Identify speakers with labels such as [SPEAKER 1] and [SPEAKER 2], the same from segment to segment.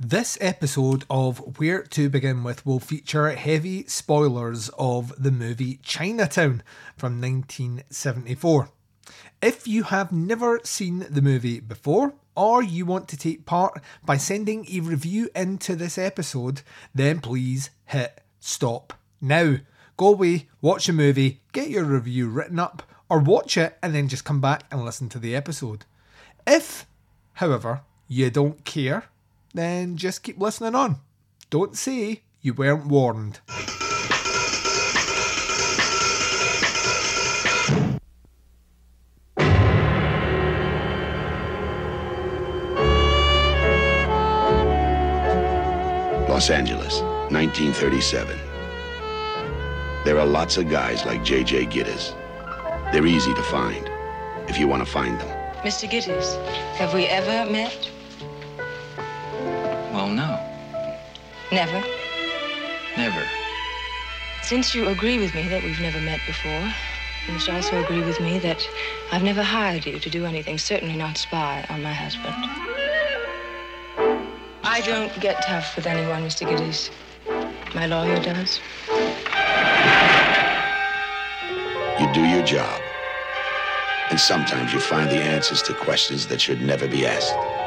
[SPEAKER 1] This episode of Where to Begin With will feature heavy spoilers of the movie Chinatown from 1974. If you have never seen the movie before, or you want to take part by sending a review into this episode, then please hit stop now. Go away, watch the movie, get your review written up, or watch it and then just come back and listen to the episode. If, however, you don't care, then just keep listening on. Don't say you weren't warned.
[SPEAKER 2] Los Angeles, 1937. There are lots of guys like J.J. Gittes. They're easy to find, if you want to find them.
[SPEAKER 3] Mr. Gittes, have we ever met? Never.
[SPEAKER 4] Never.
[SPEAKER 3] Since you agree with me that we've never met before, you must also agree with me that I've never hired you to do anything, certainly not spy on my husband. I don't get tough with anyone, Mr. Gittes. My lawyer does.
[SPEAKER 2] You do your job. And sometimes you find the answers to questions that should never be asked.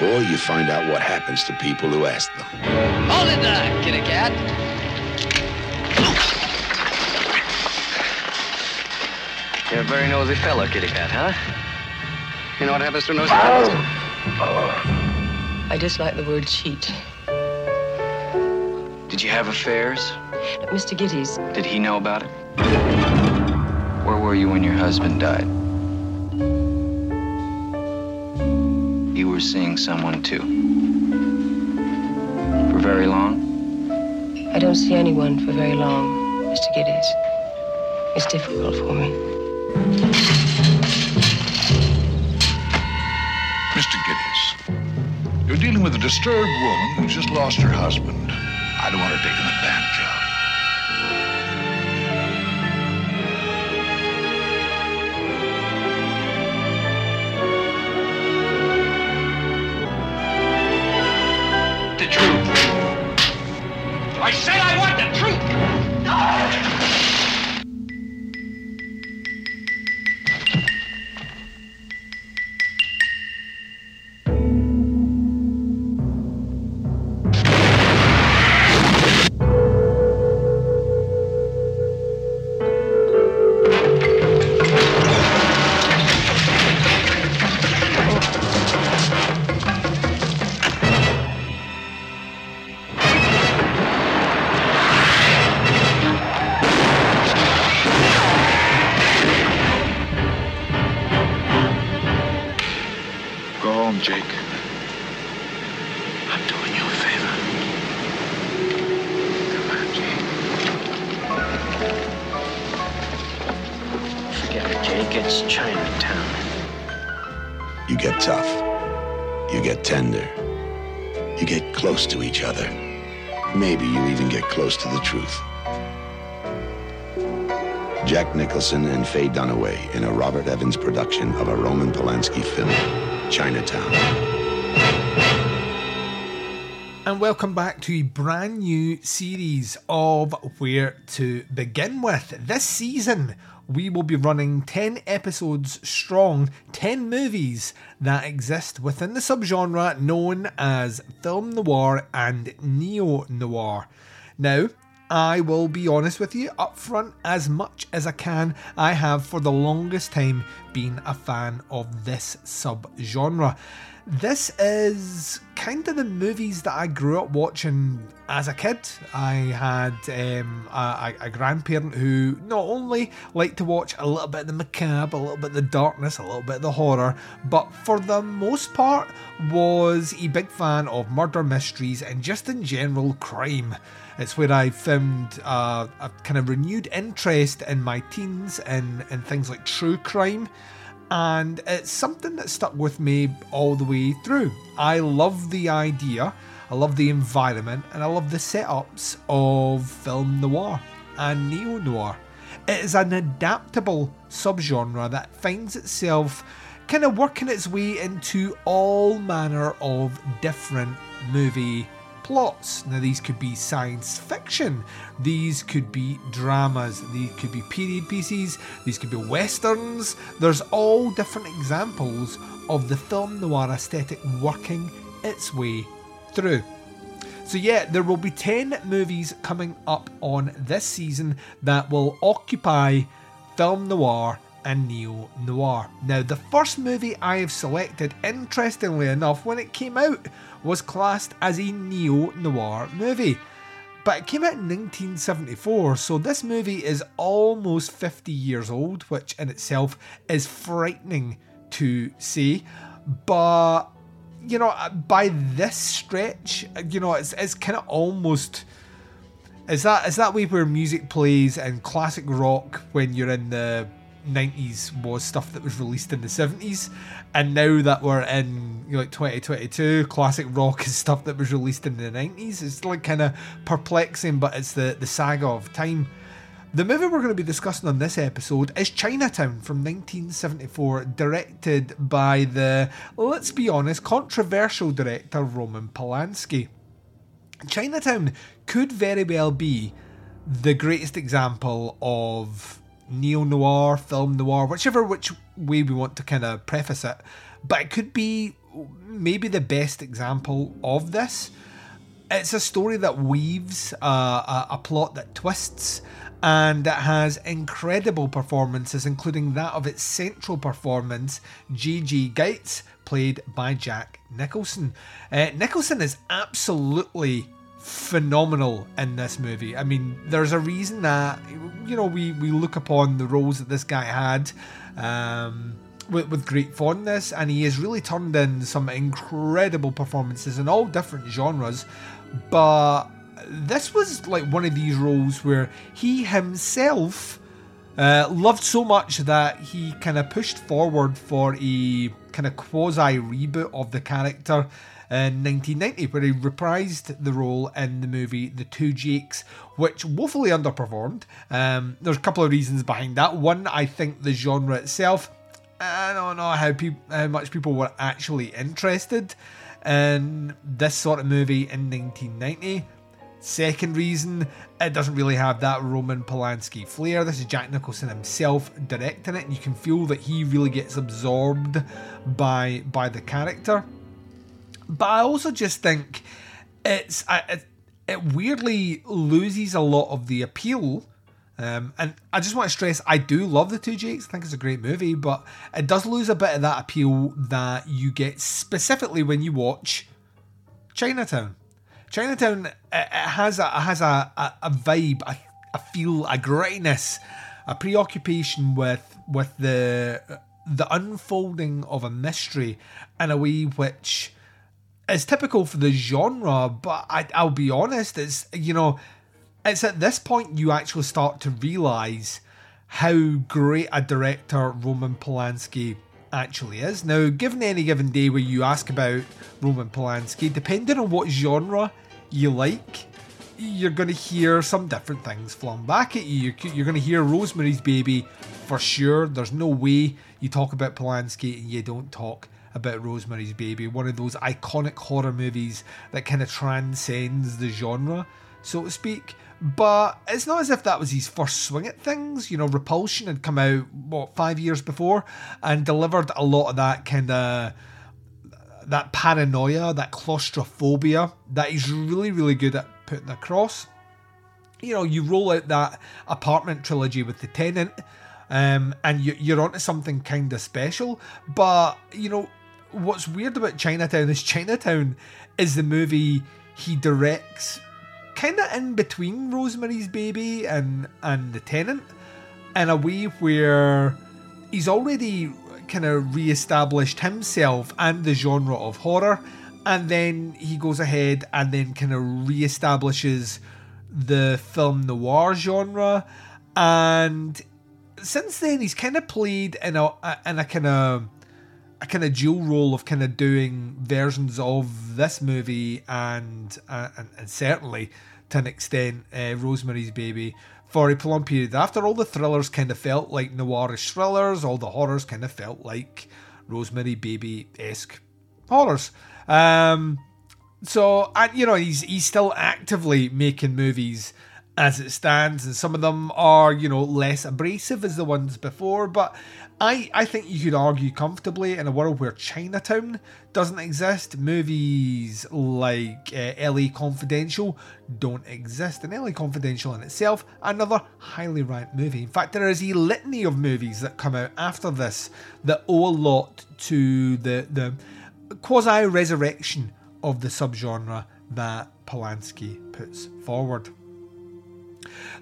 [SPEAKER 2] Or you find out what happens to people who ask them.
[SPEAKER 4] Hold it there, kitty cat. You're a very nosy fellow, kitty cat, huh? You know what happens to nosy fellows?
[SPEAKER 3] I dislike the word cheat.
[SPEAKER 4] Did you have affairs?
[SPEAKER 3] Mr. Gittes,
[SPEAKER 4] Did he know about it? Where were you when your husband died? Were seeing someone too. For very long?
[SPEAKER 3] I don't see anyone for very long, Mr. Gittes. It's difficult for me.
[SPEAKER 5] Mr. Gittes, you're dealing with a disturbed woman who's just lost her husband. I don't want her taken advantage
[SPEAKER 2] get tough. You get tender. You get close to each other. Maybe you even get close to the truth. Jack Nicholson and Faye Dunaway in a Robert Evans production of a Roman Polanski film, Chinatown.
[SPEAKER 1] And welcome back to a brand new series of Where to Begin With. This season, we will be running 10 episodes strong, 10 movies that exist within the subgenre known as film noir and neo noir. Now, I will be honest with you up front as much as I can. I have for the longest time been a fan of this subgenre. This is kind of the movies that I grew up watching as a kid. I had um, a, a grandparent who not only liked to watch a little bit of the macabre, a little bit of the darkness, a little bit of the horror, but for the most part was a big fan of murder mysteries and just in general crime. It's where I found uh, a kind of renewed interest in my teens in, in things like true crime and it's something that stuck with me all the way through. I love the idea, I love the environment, and I love the setups of film noir and neo noir. It is an adaptable subgenre that finds itself kind of working its way into all manner of different movie plots. Now, these could be science fiction, these could be dramas, these could be period pieces, these could be westerns. There's all different examples of the film noir aesthetic working its way through. So, yeah, there will be 10 movies coming up on this season that will occupy film noir and neo noir. Now, the first movie I have selected, interestingly enough, when it came out, was classed as a neo noir movie. But it came out in 1974, so this movie is almost 50 years old, which in itself is frightening to say. But you know, by this stretch, you know, it's it's kind of almost is that is that way where music plays and classic rock when you're in the 90s was stuff that was released in the 70s and now that we're in you know, like 2022 classic rock is stuff that was released in the 90s it's like kind of perplexing but it's the the saga of time the movie we're going to be discussing on this episode is Chinatown from 1974, directed by the, let's be honest, controversial director Roman Polanski. Chinatown could very well be the greatest example of neo noir, film noir, whichever which way we want to kind of preface it, but it could be maybe the best example of this. It's a story that weaves uh, a, a plot that twists and it has incredible performances, including that of its central performance, J.J. Geitz, played by Jack Nicholson. Uh, Nicholson is absolutely phenomenal in this movie. I mean, there's a reason that you know we we look upon the roles that this guy had. Um, with, with great fondness, and he has really turned in some incredible performances in all different genres. But this was like one of these roles where he himself uh, loved so much that he kind of pushed forward for a kind of quasi reboot of the character in 1990, where he reprised the role in the movie The Two Jakes, which woefully underperformed. Um, there's a couple of reasons behind that. One, I think the genre itself, I don't know how, pe- how much people were actually interested in this sort of movie in 1990. Second reason, it doesn't really have that Roman Polanski flair. This is Jack Nicholson himself directing it, and you can feel that he really gets absorbed by by the character. But I also just think it's it, it weirdly loses a lot of the appeal. Um, and I just want to stress, I do love the Two Jakes. I think it's a great movie, but it does lose a bit of that appeal that you get specifically when you watch Chinatown. Chinatown it, it has a it has a, a, a vibe, a, a feel, a grittiness, a preoccupation with with the the unfolding of a mystery in a way which is typical for the genre. But I, I'll be honest, it's you know, it's at this point you actually start to realize how great a director Roman Polanski actually is. Now, given any given day where you ask about Roman Polanski, depending on what genre you like, you're going to hear some different things flung back at you. You're going to hear Rosemary's Baby for sure. There's no way you talk about Polanski and you don't talk about Rosemary's Baby, one of those iconic horror movies that kind of transcends the genre, so to speak. But it's not as if that was his first swing at things. You know, Repulsion had come out, what, five years before and delivered a lot of that kind of that paranoia, that claustrophobia that he's really, really good at putting across. You know, you roll out that apartment trilogy with the tenant, um, and you, you're onto something kind of special. But you know, what's weird about Chinatown is Chinatown is the movie he directs, kind of in between Rosemary's Baby and and the Tenant, in a way where he's already kind of re-established himself and the genre of horror and then he goes ahead and then kind of re-establishes the film noir genre and since then he's kind of played in a in a kind of a kind of dual role of kind of doing versions of this movie and uh, and, and, certainly to an extent uh, Rosemary's Baby for a prolonged period. After all the thrillers kind of felt like noirish thrillers, all the horrors kind of felt like Rosemary Baby esque horrors. Um, so, and you know, he's he's still actively making movies as it stands, and some of them are, you know, less abrasive as the ones before. But I, I think you could argue comfortably in a world where Chinatown doesn't exist, movies like uh, LA Confidential don't exist. And LA Confidential in itself, another highly ranked movie. In fact, there is a litany of movies that come out after this that owe a lot to the the quasi resurrection of the subgenre that Polanski puts forward.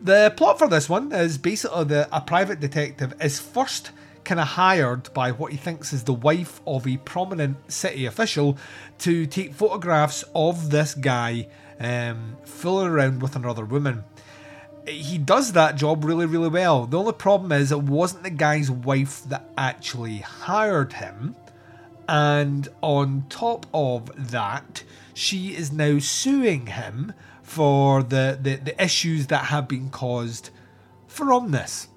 [SPEAKER 1] The plot for this one is basically that a private detective is first kind of hired by what he thinks is the wife of a prominent city official to take photographs of this guy um, fooling around with another woman. He does that job really, really well. The only problem is it wasn't the guy's wife that actually hired him. And on top of that, she is now suing him for the, the, the issues that have been caused from this.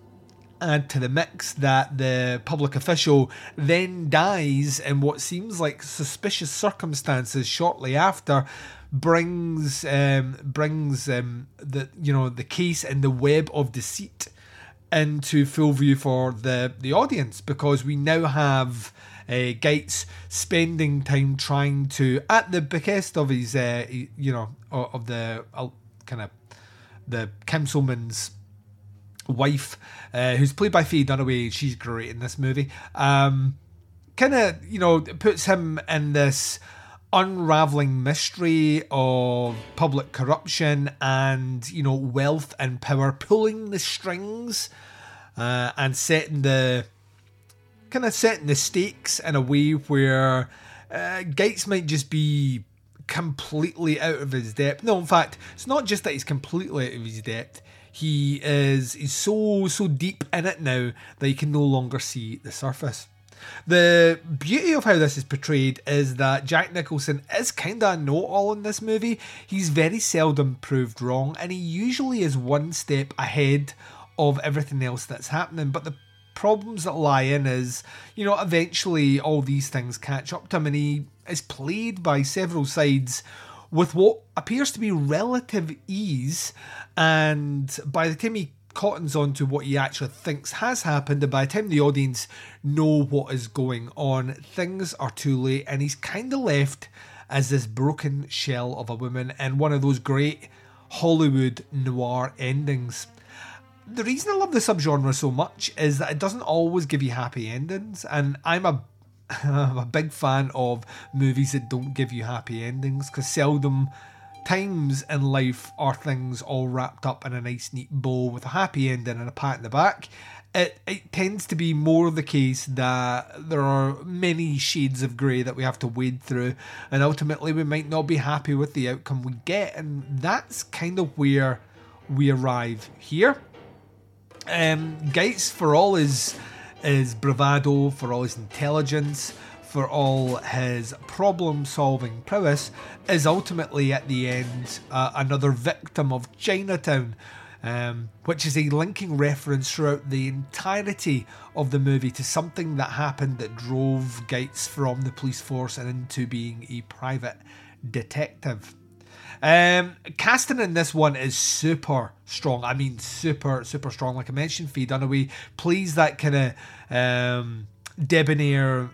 [SPEAKER 1] Add to the mix that the public official then dies in what seems like suspicious circumstances shortly after, brings um, brings um, the you know the case and the web of deceit into full view for the the audience because we now have uh, Gates spending time trying to, at the behest of his, uh, you know, of the uh, kind of the councilman's wife, uh, who's played by Faye Dunaway. She's great in this movie. Um, kind of, you know, puts him in this unraveling mystery of public corruption and you know wealth and power pulling the strings uh, and setting the kind of setting the stakes in a way where uh, Gates might just be completely out of his depth. No, in fact, it's not just that he's completely out of his depth. He is he's so so deep in it now that he can no longer see the surface. The beauty of how this is portrayed is that Jack Nicholson is kind of a know all in this movie. He's very seldom proved wrong, and he usually is one step ahead of everything else that's happening. But the problems that lie in is, you know, eventually all these things catch up to him, and he is played by several sides with what appears to be relative ease. And by the time he cottons on to what he actually thinks has happened, and by the time the audience know what is going on, things are too late, and he's kind of left as this broken shell of a woman in one of those great Hollywood noir endings. The reason I love the subgenre so much is that it doesn't always give you happy endings, and I'm a I'm a big fan of movies that don't give you happy endings because seldom times in life are things all wrapped up in a nice neat bow with a happy ending and a pat in the back. It, it tends to be more the case that there are many shades of grey that we have to wade through, and ultimately we might not be happy with the outcome we get, and that's kind of where we arrive here. Um, Gates, for all his his bravado, for all his intelligence, for all his problem solving prowess, is ultimately at the end uh, another victim of Chinatown, um, which is a linking reference throughout the entirety of the movie to something that happened that drove Gates from the police force and into being a private detective. Um, casting in this one is super strong. I mean, super, super strong. Like I mentioned, Faye Dunaway plays that kind of um, debonair,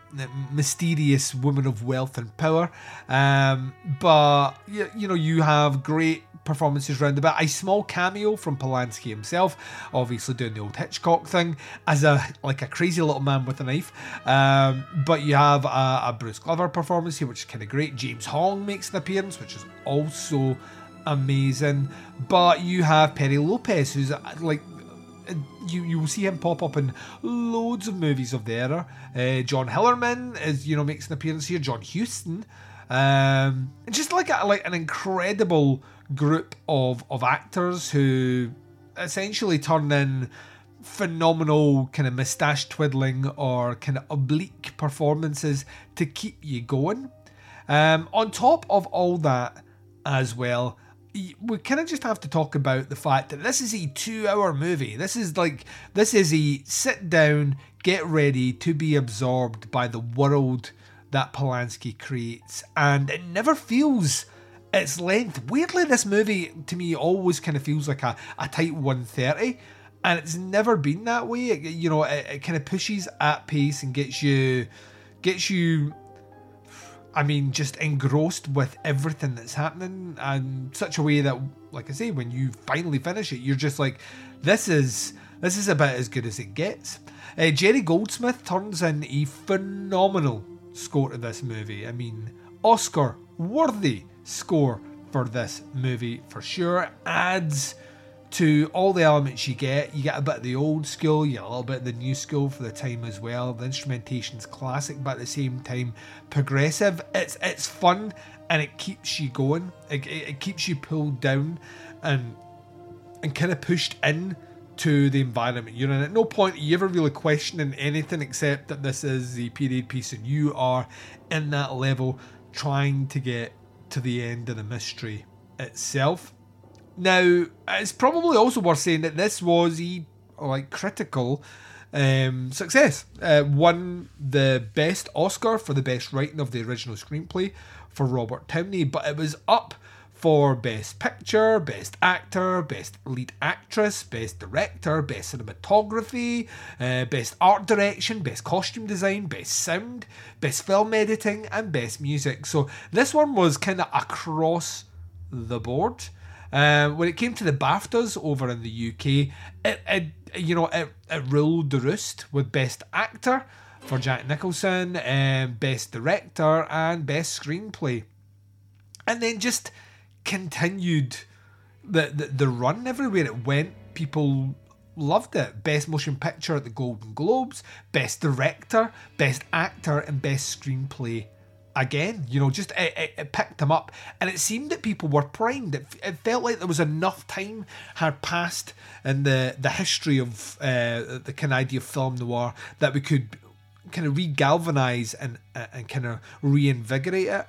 [SPEAKER 1] mysterious woman of wealth and power. Um, but you, you know, you have great performances round about. A small cameo from Polanski himself, obviously doing the old Hitchcock thing as a like a crazy little man with a knife. Um, but you have a, a Bruce Glover performance here, which is kind of great. James Hong makes an appearance, which is also amazing. But you have Perry Lopez, who's like you you will see him pop up in loads of movies of the era. Uh, John Hillerman is you know makes an appearance here. John Huston, um, just like a, like an incredible group of of actors who essentially turn in phenomenal kind of moustache twiddling or kind of oblique performances to keep you going. Um, on top of all that, as well, we kind of just have to talk about the fact that this is a two-hour movie. This is like this is a sit down, get ready to be absorbed by the world that Polanski creates, and it never feels its length. Weirdly, this movie to me always kind of feels like a, a tight 130, and it's never been that way. It, you know, it, it kind of pushes at pace and gets you gets you I mean, just engrossed with everything that's happening and such a way that, like I say, when you finally finish it, you're just like, this is this is about as good as it gets. Uh, Jerry Goldsmith turns in a phenomenal score to this movie. I mean, Oscar worthy score for this movie for sure. Adds to all the elements you get. You get a bit of the old school, you get a little bit of the new school for the time as well. The instrumentation's classic, but at the same time progressive. It's it's fun and it keeps you going. It, it, keeps you pulled down and and kind of pushed in to the environment you're in. At no point are you ever really questioning anything except that this is the period piece and you are in that level trying to get to the end of the mystery itself. Now, it's probably also worth saying that this was a like critical um, success. Uh, won the best Oscar for the best writing of the original screenplay for Robert Towney, but it was up for best picture, best actor, best lead actress, best director, best cinematography, uh, best art direction, best costume design, best sound, best film editing, and best music. So this one was kind of across the board. Uh, when it came to the BAFTAs over in the UK, it, it you know it, it ruled the roost with Best Actor for Jack Nicholson, um, Best Director, and Best Screenplay, and then just continued the, the the run everywhere it went. People loved it. Best Motion Picture at the Golden Globes, Best Director, Best Actor, and Best Screenplay again. You know, just it, it, it, picked them up, and it seemed that people were primed. It, it felt like there was enough time had passed in the the history of uh, the kind of idea of film noir that we could kind of re-galvanize and and kind of reinvigorate it.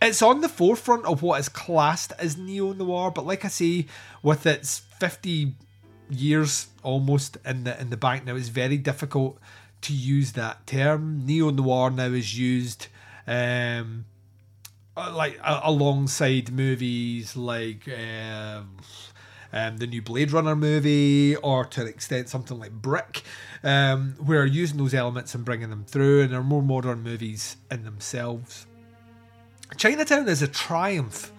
[SPEAKER 1] It's on the forefront of what is classed as neo noir, but like I say, with its fifty years almost in the in the bank now, it's very difficult to use that term. Neo noir now is used um, like uh, alongside movies like um, um, the new Blade Runner movie, or to an extent something like Brick, um, where using those elements and bringing them through, and they're more modern movies in themselves. Chinatown is a triumph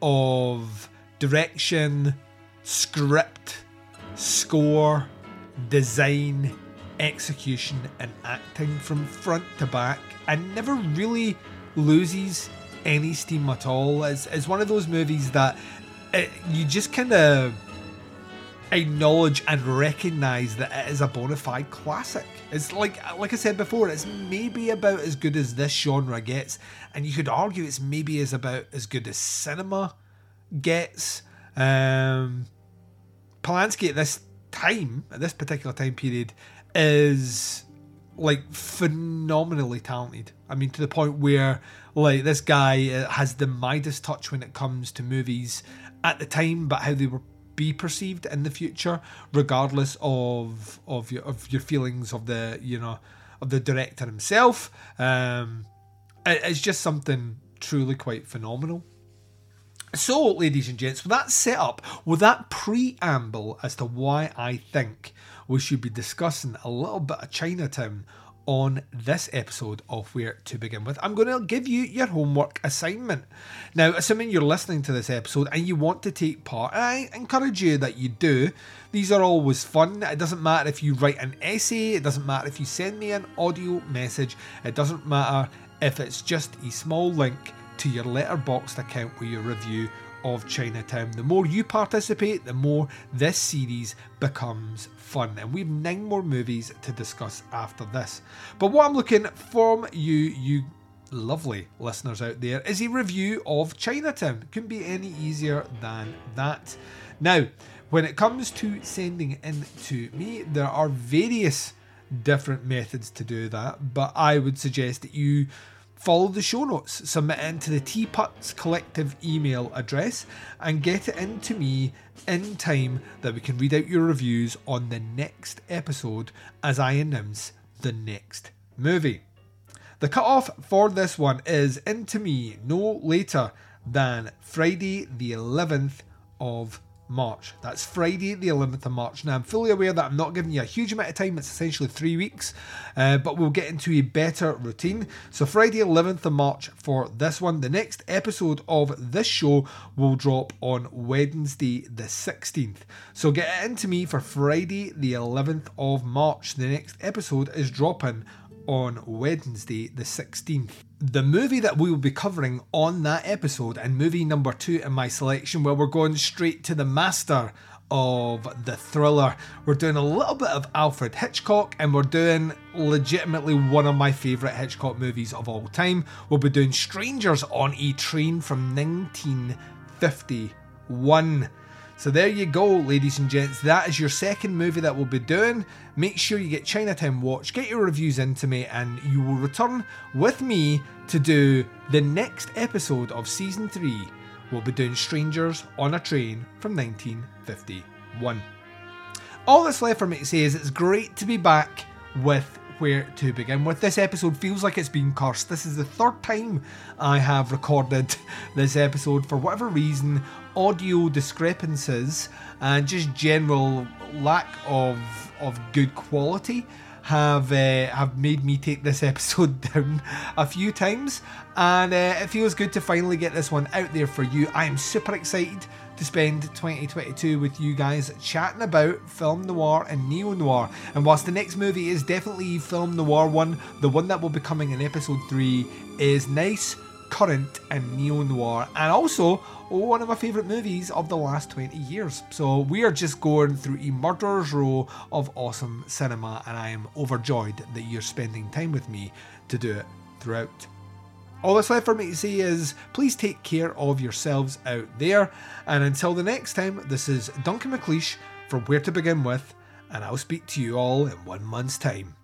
[SPEAKER 1] of direction, script, score, design, execution, and acting from front to back, and never really loses any steam at all. It's, it's one of those movies that it, you just kind of acknowledge and recognize that it is a bona fide classic. It's like like I said before, it's maybe about as good as this genre gets, and you could argue it's maybe as about as good as cinema gets. Um, Polanski at this time, at this particular time period, is like phenomenally talented. I mean, to the point where like this guy uh, has the Midas touch when it comes to movies at the time, but how they were be perceived in the future, regardless of of your of your feelings of the you know of the director himself. Um, it, it's just something truly quite phenomenal. So, ladies and gents, with that setup, with that preamble as to why I think we should be discussing a little bit of Chinatown on this episode of Where to Begin With, I'm going to give you your homework assignment. Now, assuming you're listening to this episode and you want to take part, I encourage you that you do, these are always fun. It doesn't matter if you write an essay, it doesn't matter if you send me an audio message, it doesn't matter if it's just a small link to your Letterboxd account with your review of Chinatown. The more you participate, the more this series becomes fun. And we've nine more movies to discuss after this. But what I'm looking from you, you lovely listeners out there, is a review of Chinatown. Couldn't be any easier than that. Now, when it comes to sending in to me, there are various different methods to do that, but I would suggest that you follow the show notes, submit it into the Teapots Collective email address, and get it into me in time that we can read out your reviews on the next episode as I announce the next movie. The cutoff for this one is into me no later than Friday the 11th of March. That's Friday, the 11th of March. Now, I'm fully aware that I'm not giving you a huge amount of time, it's essentially three weeks, uh, but we'll get into a better routine. So, Friday, 11th of March for this one. The next episode of this show will drop on Wednesday, the 16th. So, get it into me for Friday, the 11th of March. The next episode is dropping on Wednesday, the 16th. The movie that we will be covering on that episode, and movie number two in my selection, where we're going straight to the master of the thriller. We're doing a little bit of Alfred Hitchcock, and we're doing legitimately one of my favourite Hitchcock movies of all time. We'll be doing Strangers on a Train from 1951. So there you go, ladies and gents. That is your second movie that we'll be doing. Make sure you get Chinatown Watch, get your reviews into me, and you will return with me to do the next episode of season three. We'll be doing Strangers on a Train from 1951. All that's left for me to say is it's great to be back with where to begin with. This episode feels like it's been cursed. This is the third time I have recorded this episode. For whatever reason, audio discrepancies and just general lack of of good quality have uh, have made me take this episode down a few times, and uh, it feels good to finally get this one out there for you. I am super excited to spend 2022 with you guys chatting about film noir and neo noir. And whilst the next movie is definitely film noir one, the one that will be coming in episode three is nice, current, and neo noir, and also one of my favourite movies of the last 20 years. So we are just going through a murderer's row of awesome cinema, and I am overjoyed that you're spending time with me to do it throughout. All that's left for me to say is please take care of yourselves out there. And until the next time, this is Duncan McLeish from Where to Begin With, and I'll speak to you all in one month's time.